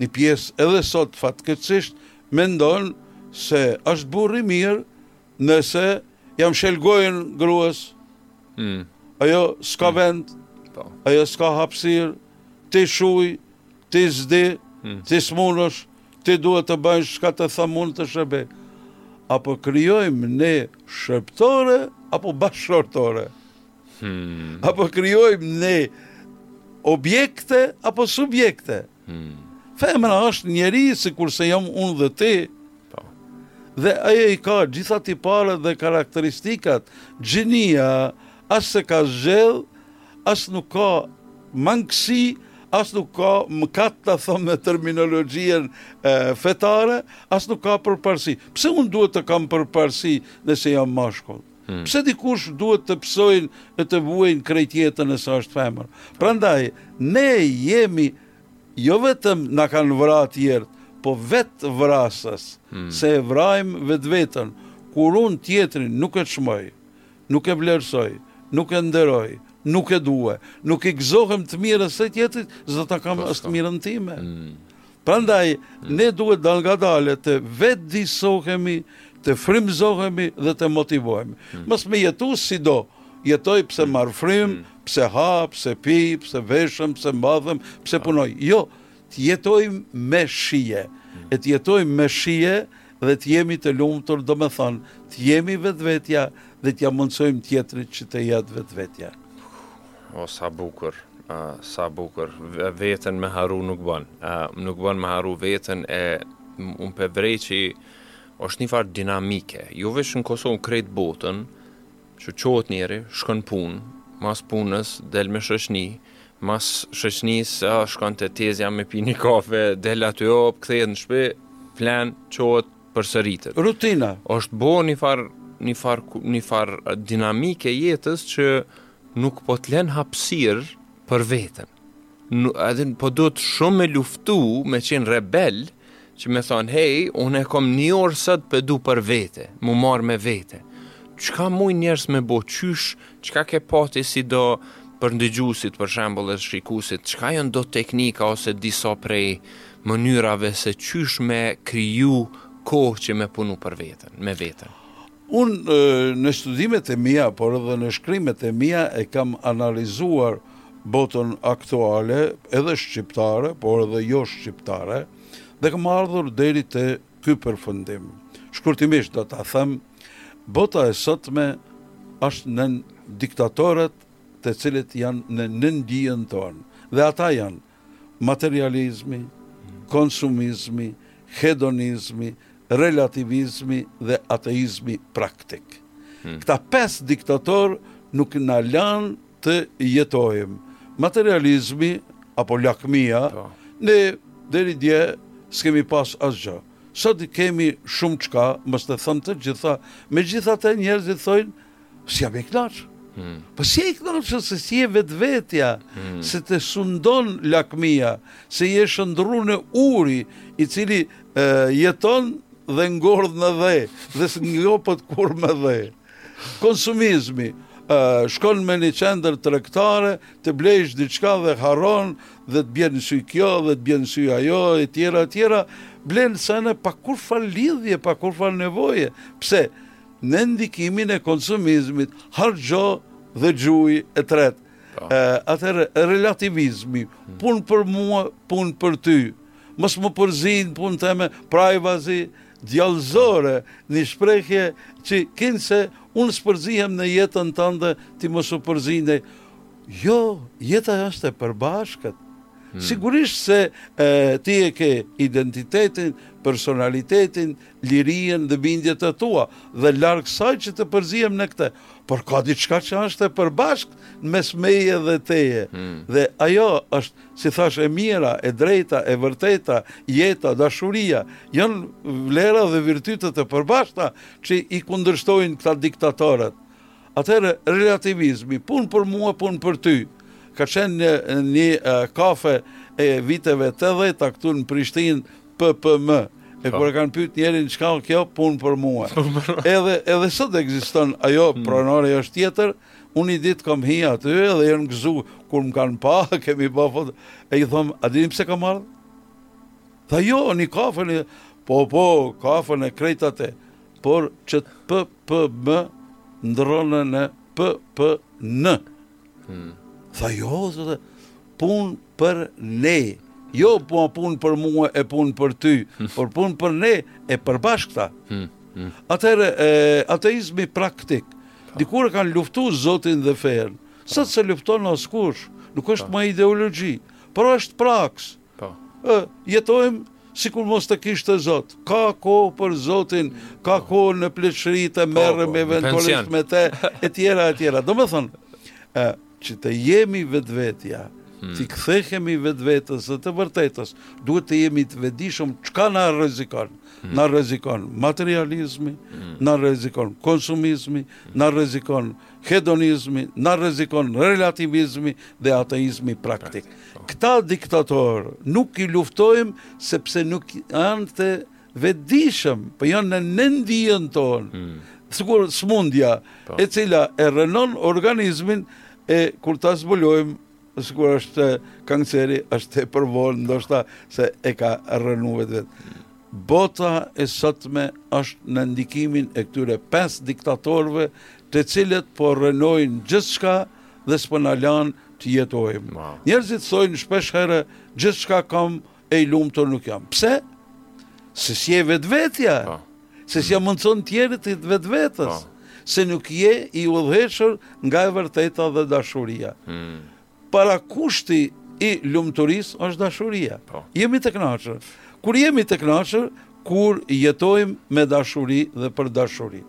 një pjesë edhe sot fatkeqësisht mendon se është burrë i mirë nëse ia mshel gojën gruas. Mm. Ajo s'ka mm. vend. Po. Ajo s'ka hapësirë. Ti shuj, ti s'di, mm. ti s'munësh, ti duhet të bësh çka të tham unë, të shërbesh. Apo krijojmë ne shërbëtore, apo bashkëshortore.
Hmm.
Apo krijojmë ne objekte apo subjekte?
Hmm.
Femra është njeri sikurse jam unë dhe ti.
Po.
Dhe ajo i ka gjitha tiparet dhe karakteristikat. Gjinia as s'e ka zgjedh, as nuk ka mangësi, as nuk ka mëkat, të themi me terminologjinë e, fetare, as nuk ka përparësi. Pse unë duhet të kam përparësi nëse jam mashkull? Pse dikush duhet të pësojnë e të vuejnë krejt jetën nëse është femër. Prandaj, ne jemi jo vetëm na kanë vra të tjerët, po vetëvrasës, se e vrajmë vetveten, kur unë tjetrin nuk e çmoj, nuk e vlerësoj, nuk e nderoj, nuk e due, nuk i gëzohem të mirës së tjetrit, s'do ta kam as të mirën time. Prandaj, ne duhet dalngadalë të vetëdijësohemi, të frymëzohemi dhe të motivohemi. Hmm. Mos me jetu si do, jetoj pse hmm. marr frym, hmm. pse ha, pse pi, pse veshem, pse mbathem, pse po. punoj. Jo, të jetojmë me shije. E të jetojmë me shije dhe të jemi të lumtur, domethënë, të jemi vetvetja dhe t'ia mundësojmë tjetrit që të jetë vetvetja.
O sa bukur sa bukur veten me harru nuk bën nuk bën me harru veten e unë po e vrej që është një farë dinamike jo veç në Kosovë krejt botën që çohet njeri shkon punë mas punës del me shoqni mas shoqnis shkon te tezja me pi ni kafe del aty hop kthehet në shtëpi flen çohet përsëritet.
Rutina.
Është bo një farë një farë një farë dinamike jetës që Nuk po të len hapsirë për veten. Po duhet shumë me luftu, me qenë rebel, që me thonë, hej, unë e kom një orë sot pe du për vete, m'u marrë me vete. Çka mujn njerëz me bo qysh, çka ke pati sidomos për ndëgjusit, për shembull e shikusit, çka janë do teknika ose disa prej mënyrave se qysh me kriju kohë që me punu për veten, me veten.
Unë në studimet e mia, por edhe në shkrimet e mia e kam analizuar botën aktuale, edhe shqiptare, por edhe jo shqiptare, dhe kam ardhur deri te ky përfundim. Shkurtimisht do ta them, bota e sotme është nën diktatorët të cilët janë në nëndijën tonë. Dhe ata janë Materializmi, konsumizmi, hedonizmi, relativizmi dhe ateizmi praktik. Hmm. Këta pesë diktatorë nuk na lanë të jetojmë. Materializmi, apo lakmia,
po.
ne deri dje s'kemi pas asgjë. Sot kemi shumëçka, mos të them të gjitha, megjithatë njerëzit thojnë, S'jam i knaqun?
Hmm.
Po s'je i kënaqun se s'je vetvetja, hmm. se të sundon lakmia, se je shndërru në urith, i cili e, jeton dhe ngordh në dhe, dhe s'ngopet kurrë me dhe. Konsumizmi, e, shkon në një qendër tregtare, të blejsh diçka dhe harron, dhe të bjen n'sy kjo, dhe të bjen n'sy ajo, e tjera, e tjera, blen sene pa kurrfarë lidhje, pa kurrfarë nevoje. Pse? Ne ndikimin e konsumizmit, harxho dhe gjuj e tret.
Po.
Atëherë relativizmi, hmm. punë për mua, punë për ty. Mos m'u përzi n'punët e mia privacy djallëzore, një shprehje që kinse unë s'përzihem në jetën tënde, ti mos u përzi. Jo, jeta është e përbashkët. Hmm. Sigurisht se ti e ke identitetin, personalitetin, lirinë dhe bindjet e tua, dhe larg kësaj që të përzihem në këtë, por ka diçka që është e përbashkët në mes meje dhe teje, hmm. dhe ajo është, si thash, e mira, e drejta, e vërteta, jeta, dashuria, janë vlera dhe virtyte të përbashkëta që i kundërshtojnë këta diktatorët. Atëherë, relativizmi, pun për mua, pun për ty, ka qenë një, një kafe e viteve tetëdhjeta këtu në Prishtinë, PPM.
Po.
kur e kanë pyet njërin çka o kjo punë për mua. edhe edhe sot ekziston ajo hmm. pronore është tjetër. Unë një ditë kam hi aty edhe janë gëzu kur më kanë pa, kemi ba foto. E i thom, a dini pse kam ardhur? Tha jo, një kafe, një... po, po, kafe n'rregull, por që PPM ta ndrroni në PPN. Hmm. Tha jo, zë dhe, punë për ne. Jo punë për mua e punë për ty, hmm. por punë për ne e përbashkëta. Hmm, hmm. Atëherë ateizmi praktik. Po. Dikur e kanë luftu Zotin dhe fenë. Po. Sot s'e lufton askush, nuk është po. ma ideologji, por është praksë. Po. Ë, jetojmë sikur mos të kishte Zot. Ka kohë për Zotin, ka kohë në pleqëri të merrem eventualisht me të, e tjera e tjera. Domethënë, ë Që të jemi vetvetja, hmm. t'i kthehemi vetvetes dhe të vërtetës, duhet të jemi të vetëdijshëm çka na rrezikon. Hmm. Na rrezikon materializmi, hmm. na rrezikon konsumizmi, na rrezikon hedonizmi, na rrezikon relativizmi dhe ateizmi praktik. Po. Këta diktatorë nuk i luftojmë sepse nuk janë të Vetëdijshëm, po janë në nëndijën tonë. Mm. Sikur sëmundja po. e cila e rrënon organizmin e kur ta zbulojmë sikur është kanceri, është tepër vonë ndoshta se e ka rrënu vetveten. Bota e sotme është në ndikimin e këtyre pesë diktatorëve, të cilët po rrënojnë gjithçka dhe s'po na lanë të jetojmë. Wow. Njerëzit thonë shpeshherë gjithçka kam E i lumtur nuk jam. Pse? Se s'je vetvetja. Po. se s'i e mundëson tjetrit vetvetes. Po. se nuk je i udhëhequr nga e vërteta dhe dashuria. Hmm. Parakushti i lumturisë është dashuria. Po. Jemi të knaqur. Kur jemi të knaqur, kur jetojmë me dashuri dhe për dashuri.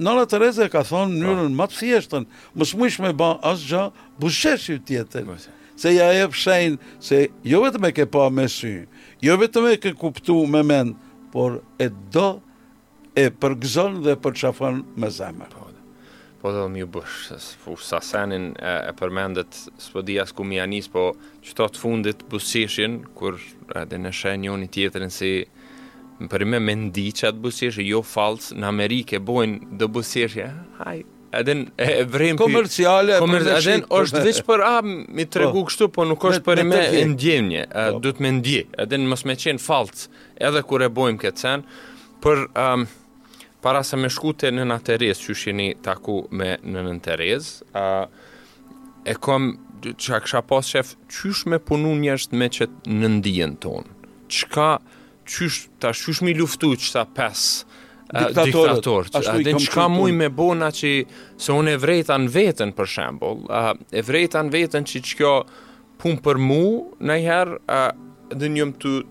Nëna Tereza ka thonë në mënyrën më të thjeshtën, në s'mujsh me ba asgja, buzëqeshi tjetrit. Buzëqeshi. Se ia jep shenjë se jo vetëm e ke pa me sy, jo vetëm e ke kuptu me mend, por e do e përgëzon dhe përqafon me zemër. Po,
po dhe më ju bësh, fu, sa senet e, e përmende, s'po di as ku m'ia nis, po qëto të fundit buzëqeshjen, kur edhe e shohim njoni tjetrin si me përnime me ndi qat buzëqeshje, jo falc, në Amerikë bojnë do buzëqeshje, haj, A din e vren
komerciale,
komerciale a din është veç për me tregu po. kështu, po nuk është për me e ndjenje, po. duhet me ndje. A din mos me qen falc, edhe kur e bojmë këtë sen, për um, para se me shku te Nëna Terezë, qysh jeni taku me Nënë Terezën, uh, e kom qa kisha pas qef, qysh me punu njështë me qëtë ndjenjën tonë? Çka, Qysh, tash qysh mi luftu qëta pesë diktatorët. A din çka muj me bo na që se unë e vrejta në vetën për shembull, e vrejta në vetën që qekjo punë për mu nihere, a din jam tu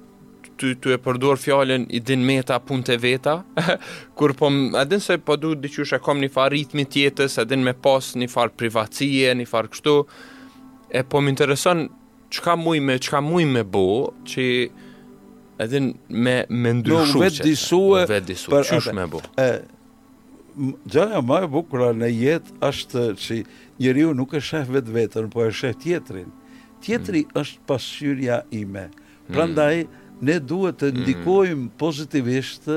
tu e përdor fjalën individ në punë të veta kur po a din se po du, diqysh e kam një far ritmi t'jetës a din me pas një far privacie një far kështu e po më intereson Çka muj me çka muj me bo që a din me me ndryshu.
Me vetëdijsu
e vetëdijsu. Për qysh me bo. E
gjaja më e bukur në jetë është që njeriu nuk e sheh vetveten, po e sheh tjetrin. Tjetri mm. është pasqyrja ime. Mm. Prandaj ne duhet të mm. ndikojmë pozitivisht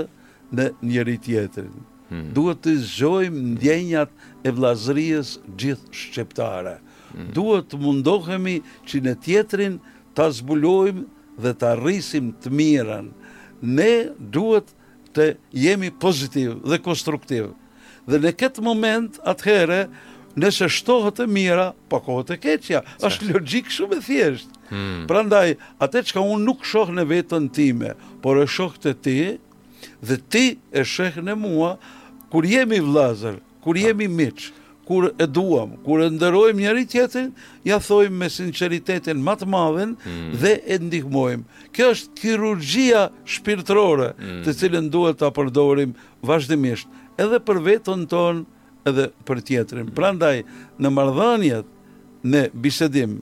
në njëri tjetrin. Hmm. Duhet të zgjojmë ndjenjat e vllazërisë gjithëshqiptare. duhet të mundohemi që në tjetrin ta zbulojmë dhe ta rrisim të mirën. Ne duhet të jemi pozitiv dhe konstruktiv. Dhe në këtë moment, atëhere, nëse shtohet e mira, pakohet e keqja. Është logjikë shumë e thjeshtë. Hmm. Prandaj, atë çka unë nuk shoh në veten time, por e shoh te ti dhe ti e sheh në mua kur jemi vëllazër. Kur jemi miq, kur e duam, kur e nderojmë njëri tjetrin, ia thojmë me sinqeritetin më të madhin mm. dhe e ndihmojmë. Kjo është kirurgjia shpirtërore, mm. të cilën duhet ta përdorim vazhdimisht, edhe për veten tonë, edhe për tjetrin. Mm. Prandaj në marrëdhëniet, në bisedim,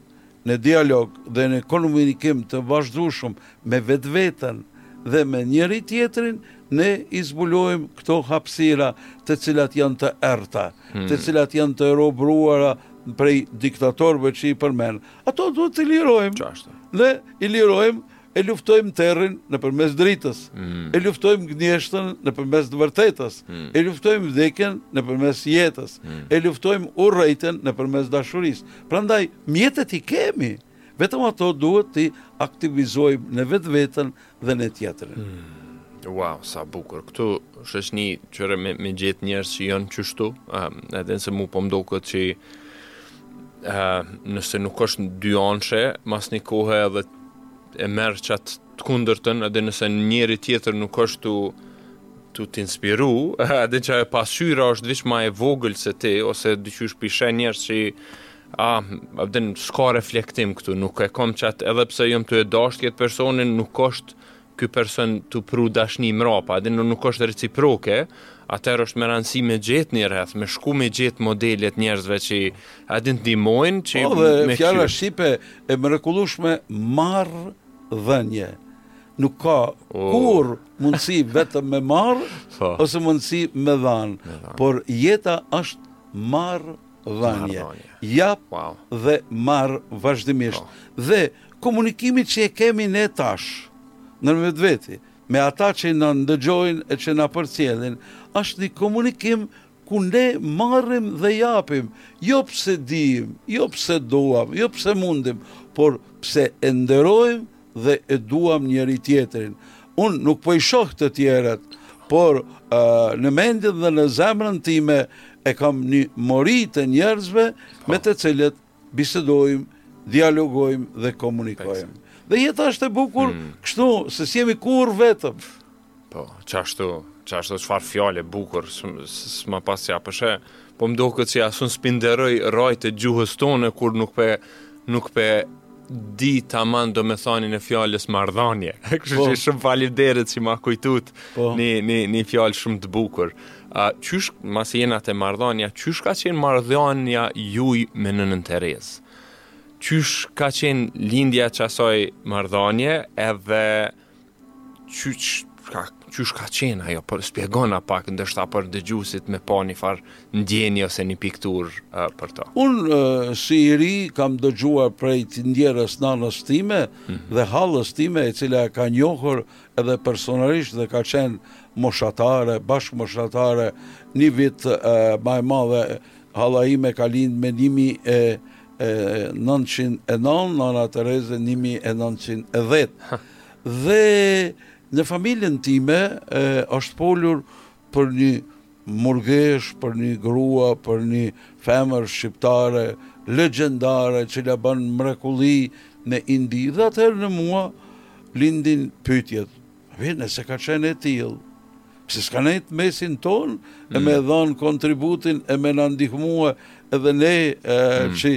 në dialog dhe në komunikim të vazhdueshëm me vetveten dhe me njëri-tjetrin, ne i zbulojmë këto hapësira të cilat janë të errëta, të cilat janë të robëruara prej diktatorëve që i përmenda. Ato duhet t'i lirojmë. Dhe i lirojmë E luftojmë terrin nëpërmes dritës, mm. e luftojmë gënjeshtrën nëpërmes të vërtetës, mm. e luftojmë vdekjen nëpërmes jetës, mm. e luftojmë urrejtjen nëpërmes dashurisë. Prandaj, mjetet i kemi, vetëm ato duhet t'i aktivizojmë në vetveten dhe në tjetrin. Mm.
Wow, sa bukur. Këtu është ni qyre me, me gjithë njerëz që janë qështu, um, edhe nëse mu po mdo këtë që nëse nuk është dyanëshe, mas një kohë edhe e merr qat të kundërtën, edhe nëse njeri tjetër nuk është tu të inspiru, edhe qajo pasqyra është veç ma e vogël se ti, ose dyqysh p'i sheh njerëz që a, aiden s'ka reflektim këtu, nuk e kom qat, edhe pse jom tu e dashtë këtë personin, nuk është ky person tu pru dashni mrapa dhe nuk është reciproke, atëherë është me rëndësi me gjetë një rreth, me shku me gjetë modelet e njerëzve që a din, të ndihmojnë, që
po, me kqyr. Fjala shqipe e mrekullueshme marrëdhënie. Nuk ka oh. kurrë mundësi vetëm me marr po. ose mundësi me dhanë, por jeta është marr dhënie, jap dhe marr vazhdimisht po. dhe komunikimi që e kemi ne tash ndër vetveti me ata që na ndëgjojnë e që na përcjellin, është një komunikim ku ne marrim dhe japim, jo pse dijmë, jo pse duam, jo pse mundim, por pse e nderojmë dhe e duam njëri-tjetrin. Unë nuk po i shoh të tjerët, por në mendjen dhe në zemrën time e kam një mori të njerëzve po. me të cilët bisedojmë, dialogojmë dhe komunikojmë. Dhe jeta është e bukur hmm. kështu, se s'jemi kurrë vetëm.
Po, qashtu, qashtu çfarë fjale e bukur, s'ma pas qja pëshe, po m'doket që as unë s'p'i nderoj rrajtë e gjuhës tonë, kur nuk pe, nuk pe di tamam domethanien e fjalës marrëdhanie. Kështu po. që shumë faleminderit që ma kujtut po. një, një, një fjalë shumë të bukur. A, qysh, masi jena te marrëdhania, qysh ka qenë marrëdhania juj me Nënën Terezë? Qysh ka qenë lindja e qasaj marrëdhanie edhe Qysh ka, qysh ka qenë ajo, po shpjegona pak, ndoshta për dëgjuesit me pa një farë ndjeni ose një pikturë uh, për to.
Unë, uh, si i ri, kam dëgjuar prej të ndjerës nanës time mm -hmm. dhe hallës time, e cila e ka njohur edhe personalisht dhe ka qenë moshatare, bashkëmoshatare, një vit uh, ma e madhe, halla ime ka lindë më ni mijë e e nëntëqind e nëntë, nana Tereze një mijë e nëntëqind e dhjetë. Dhe në familjen time e, është folur për një murgeshë, për një grua, për një femër shqiptare, legjendare, cila bën mrekulli në Indi, dhe atëherë në mua lindin pytjet. Mirë, nëse ka qenë e tillë, pse s'ka nejt n'mesin tonë e me mm. dhan kontributin e me na ndihmue edhe ne mm. që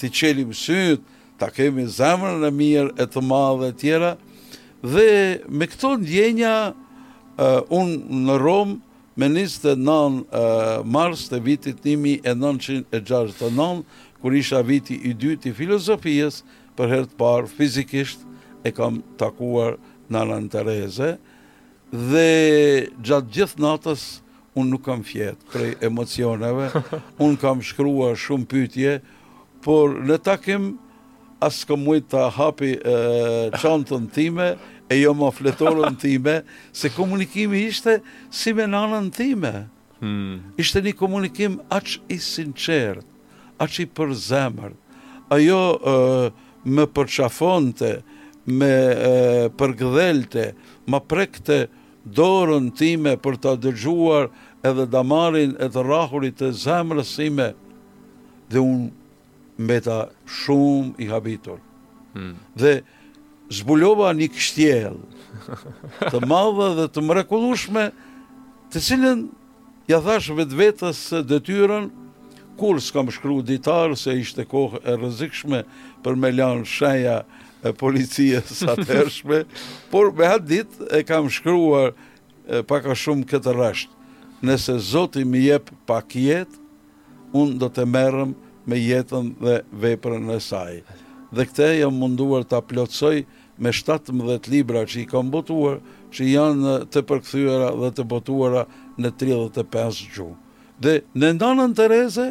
t'i çelim sytë, ta kemi zemrën e mirë e të madhe e tjera, dhe me këto ndjenja unë në Romë, me njëzet e nëntë mars të vitit 1969, kur isha viti i dytë i filozofisë, Për herë të parë fizikisht e kam takuar Nanan Tereze dhe gjatë gjithë natës unë nuk kam fjet prej emocioneve, unë kam shkrua shumë pytje, por në takim as kam mujt ta hapi çantën time e jo ma fletorën time, se komunikimi ishte si me nanën time. Ishte një komunikim aq i sinqertë, aq i përzemërt. Ajo më përqafonte, më përkdhelte, ma prekte dorën time për ta dëgjuar edhe damarin e të rrahurit të zemrës sime dhe unë Mbeta shumë i habitur. Hmm. Dhe zbulova një kështjellë të madhe dhe të mrekullueshme të cilën ia thashë vetvetes si detyrë, kurrë s'kam shkru ditar se ishte kohë e rrezikshme për me lanë shenja e policisë së atëhershme por në atë ditë e kam shkruar pak a shumë këtë rresht nëse Zoti më jep pak jetë Unë do të merrem me jetën dhe veprën e saj. Dhe këtë jam munduar ta plotësoj me shtatëmbëdhjetë libra që i kam botuar, që janë të përkthyera dhe të botuara në tridhjetë e pesë gjuhë. Dhe në Nanën Tereze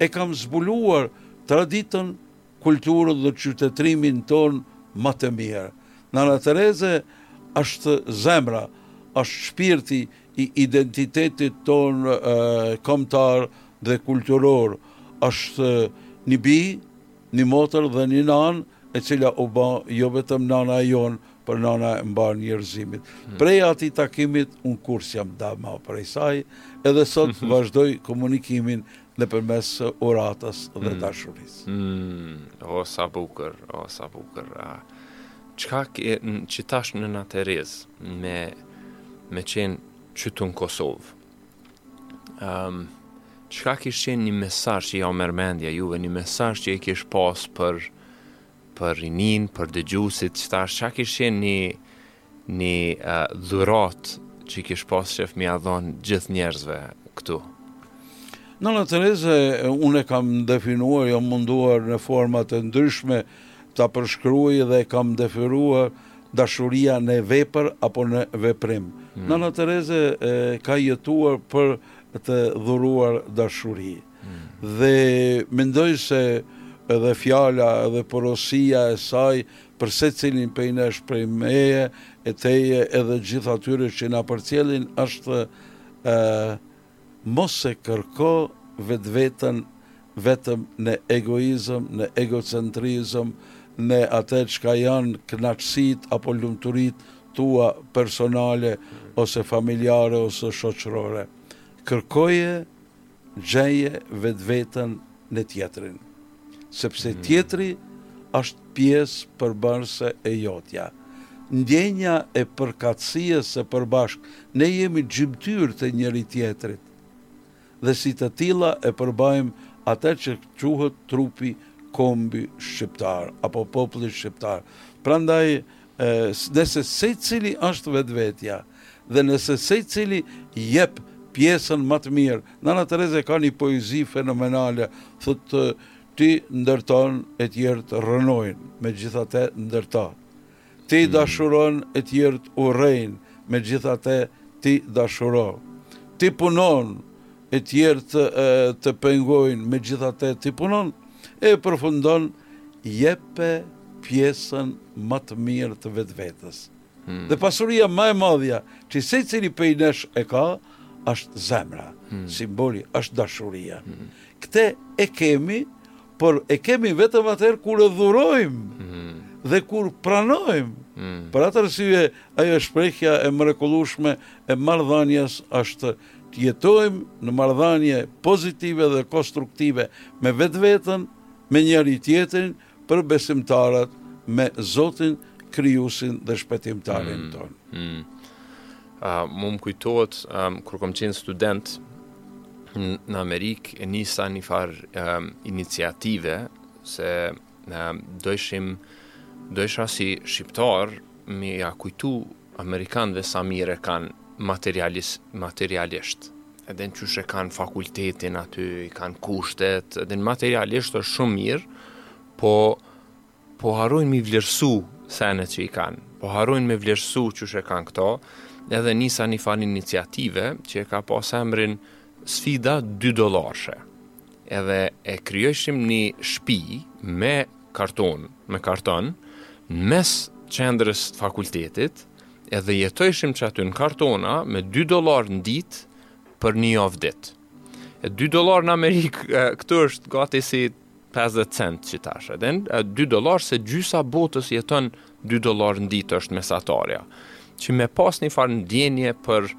e kam zbuluar traditën, kulturën dhe qytetërimin tonë ma të mirë. Nana Tereze është zemra, është shpirti i identitetit tonë kombëtar dhe kulturor. Është një bijë, një motër dhe një nanë e cila u ba jo vetëm nana jonë, por nana e mbarë njerëzimit. Hmm. Prej atij takimit unë kurrë s'jam da ma prej saj, edhe sot mhm. vazhdoj komunikimin nëpërmes uratës dhe hmm. dashurisë.
Hmm. O, sa bukur, o, sa bukur. Qitash nëna Terez me me qenë qytu në Kosovë? Um, qka kish qenë një mesaj që ja merr mendja juve, një mesaj që i kish pas për për rinin, për dëgjusit, që tash qa kish qenë një një uh, dhurat që i kish pas qef me ja dhon gjithë njerëzve këtu?
Nënën Tereze, unë e kam definuar, jam munduar në format e ndryshme, uh, Ta përshkruaj dhe e kam definuar dashuria në vepër apo në veprim. Nëna Tereze ka jetuar për të dhuruar dashuri. Dhe mendoj se edhe fjala edhe porosia e saj për secilin prej nesh prej meje e teje edhe gjithë atyre që na përcjellin është Mos e kërko vetveten vetëm në egoizëm, në egocentrizëm, në atë çka janë kënaqësitë apo lumturitë tua personale ose familjare ose shoqërore. Kërkoje, gjeje vetveten në tjetrin. sepse tjetri është pjesë përbërëse e jotja. Ndjenja e përkatësisë së përbashkët ne jemi gjymtyrë të njëri-tjetrit dhe si të tilla e përbëjmë atë që quhet trupi kombi shqiptar apo populli shqiptar. Prandaj E, nëse secili është vetvetja dhe nëse secili jep pjesën më të mirë. Nana Tereze ka një poezi fenomenale, thotë ti ndërton e tjerët rrënojnë, megjithatë ndërto. Ti mm. dashuron e tjerët urrejnë, megjithatë ti dashuro. Ti punon, e tjerët të pengojnë megjithatë ti punon e përfundon jepe pjesën më të mirë të vetvetes hmm. dhe pasuria më e madhja që secili prej nesh e ka është zemra hmm. simboli është dashuria hmm. këtë e kemi por e kemi vetëm atëherë kur e dhurojmë hmm. dhe kur pranojmë hmm. për atë arsye ajo shprehja e mrekullueshme e marrëdhënies është Të jetojmë në marrëdhënie pozitive dhe konstruktive me vetveten, me njëri-tjetrin, për besimtarët me Zotin, Krijuesin dhe Shpëtimtarin mm, tonë. Mm.
Uh, mu më kujtohet, um, kur kom qenë student, në Amerikë e nisa një farë um, iniciative se um, dojshim dojsha si shqiptar me ja kujtu Amerikanëve sa mirë e kanë materialis materialisht e din qysh e kanë fakultetin aty i kanë kushtet e din materialisht është shumë mirë po po harrojnë mi vlerësu senet që i kanë po harrojnë me vlerësu qysh e kanë këto edhe nisa një far iniciative që e ka pas emrin sfida 2 dollarëshe edhe e krijojshim ni shpi me karton me karton në mes qendrës të fakultetit edhe jetojshim që aty në kartona me 2 dollar në dit për një javë dit e 2 dollar në Amerikë këtu është gati si 50 cent që tash edhe 2 dollar se gjysa botës jeton 2 dollar në dit është mesatarja që me pas një farë ndjenje për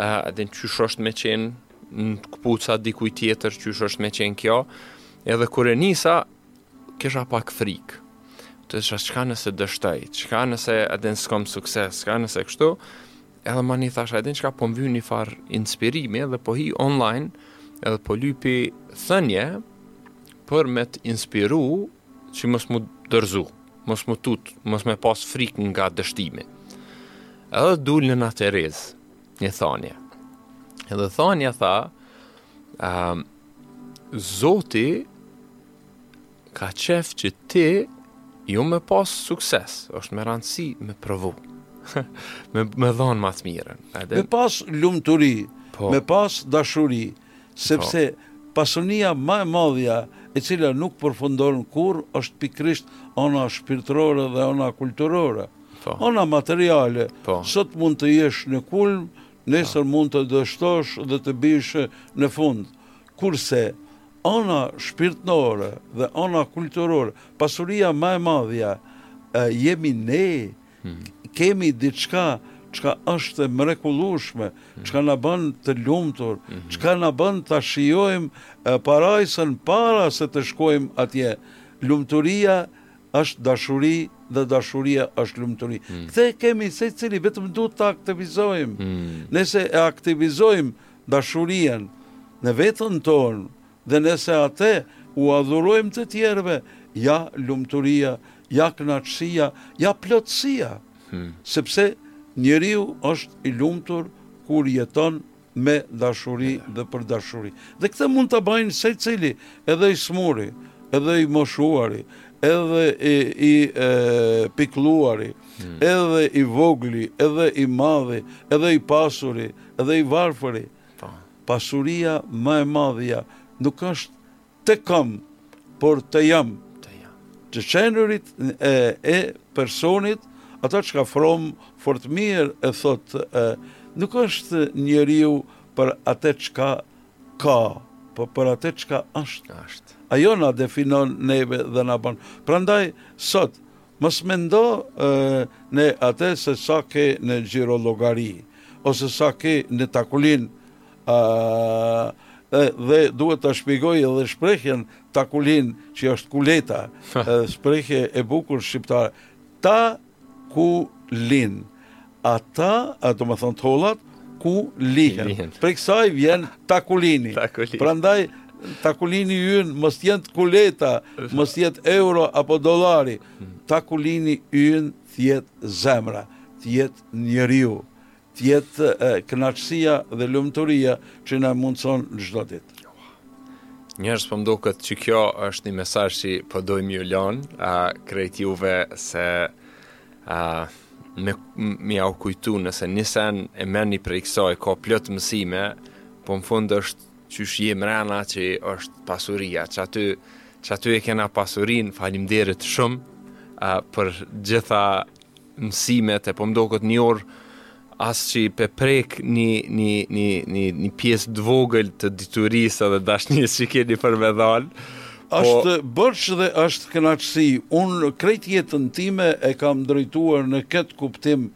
e din qysh është me qenë në këpuca dikuj tjetër qysh është me qenë kjo, edhe kur e nisa, kisha pak frikë. Thojsha çka nëse dështoj, çka nëse e din s'kom sukses, çka nëse kështu, edhe ma një thasha e din çka po më vyn një farë inspirimi edhe po hi online, edhe po lypi thënje për me të inspiru që mos mu dorëzu, mos mu tut, mos me pas frikë nga dështimi. Edhe dul në atë rezë, Një thanje. Edhe thanja tha, um, Zoti ka qejf që ti ju me pas sukses, është me rëndësi me provu, me, me dhonë ma të
mirën. Edhe... Me pas lumturi, po, me pas dashuri, Sepse pasunia ma e madhja e cila nuk përfundon kurrë është pikërisht ana shpirtërore dhe ana kulturore. Ana materiale, sot mund të jesh në kulm, nesër mund të dështosh dhe të bish në fund. Kurse ana shpirtnore dhe ana kulturore, pasuria më e madhja jemi ne Kemi diçka çka është e mrekullueshme, çka na bën të lumtur, çka na bën ta shijojmë parajsën para se të shkojmë atje. Lumturia është dashuri dhe dashuria është lumturi. Këtë e kemi secili, vetëm duhet ta aktivizojmë. Nëse e aktivizojmë dashurinë në veten tonë, Dhe nëse ate ua dhurojmë të tjerëve, ja lumturia, ja kënaqësia, ja plotësia. Sepse njeriu është i lumtur kur jeton me dashuri dhe për dashuri. Dhe këtë mund ta bajnë secili, edhe i smuri, edhe i moshuari, edhe i pikëlluari, edhe i vogli, edhe i madhi, edhe i pasuri, edhe i varfëri. Pasuria më e madhja nuk është të kam, por të jam. Të qenërit e, e personit, atë çka Fromm fort mirë e thotë, e, nuk është njeriu për atë çka ka, po për atë çka është. Ajo na definon neve dhe na bën. Prandaj sot Mos mendo në atë se sa ke në xhirollogari, ose sa ke në takulin, ëh, dhe duhet ta shpjegoj edhe shprehjen takulin që është kuleta, shprehje e bukur shqiptare, takulin. Ata, domethënë tollat ku lihen. Prej kësaj vjen takulini. takulini. Prandaj takulini ynë mos jetë kuleta, mos jetë euro apo dollari. Hmm. Takulini ynë t'jetë zemra, t'jetë njeriu të jetë kënaqësia dhe lumturia që na mundëson çdo ditë.
Njerëz po m'duket që kjo është një mesazh që po dojmë me ju lënë a krejt juve se A, me, me ju kujtu nëse një sen e merrni prej kësaj, ka plot mësime, po në fund është qysh je mrena që është pasuria, që aty, që aty e kena pasurinë, faleminderit shumë, a, për t'gjitha mësimet e po m'doket një orë, as që e pe prek një, një, një, një, një pjesë të vogël të diturisë dhe dashnisë që keni për me dhanë.
Po... Asht borxh dhe është kënaqësi. Unë krejt jetën time e kam drejtuar në këtë kuptim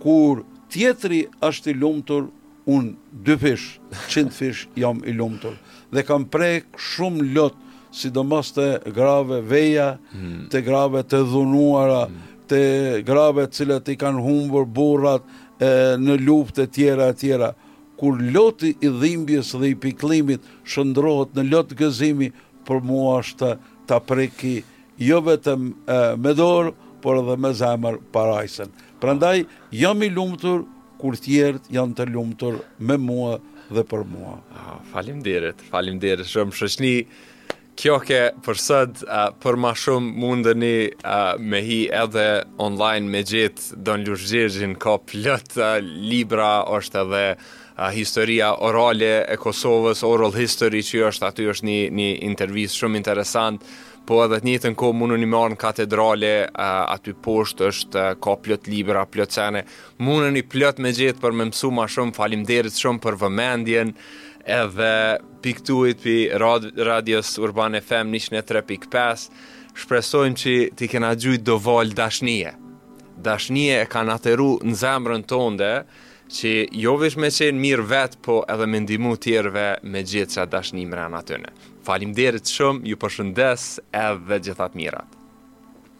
kur tjetri është i lumtur, unë dyfish, qindfish jam i lumtur. Dhe kam prek shumë lot, sidomos të grave veja, hmm. të grave të dhunuara, hmm. të grave të cilat i kanë humbur burrat e në luftë e tjera e tjera kur loti i dhimbjes dhe i pikëllimit shndërrohet në lot gëzimi për mua është ta preki jo vetëm me dorë por edhe me zemër parajsën prandaj jam i lumtur kur tjerët janë të lumtur me mua dhe për mua.
Ah, faleminderit, faleminderit shumë shoqni. Kjo ke për sot, për ma shumë mundëni me hi edhe online me gjetë Don Lush Gjergjin, ka plot libra, është edhe historia orale e Kosovës, oral history që është aty është një, një intervistë shumë interesant, po edhe të njëjtën kohë mundeni me marrë në katedrale, aty poshtë është ka plot libra, plot sene, mundeni plot me gjetë për me mësu ma shumë, faleminderit shumë për vëmendjen, edhe Piktuit pi Radios Urban FM 103.5 Shpresojmë që t'i kena gjujt do val dashnije Dashnije e kena teru në zemrën tonde Që jo vish me qenë mirë vetë po edhe me ndihmu tjerve me gjithë qat dashni mrena atyne Faleminderit shumë, ju përshëndes edhe gjithë të mirat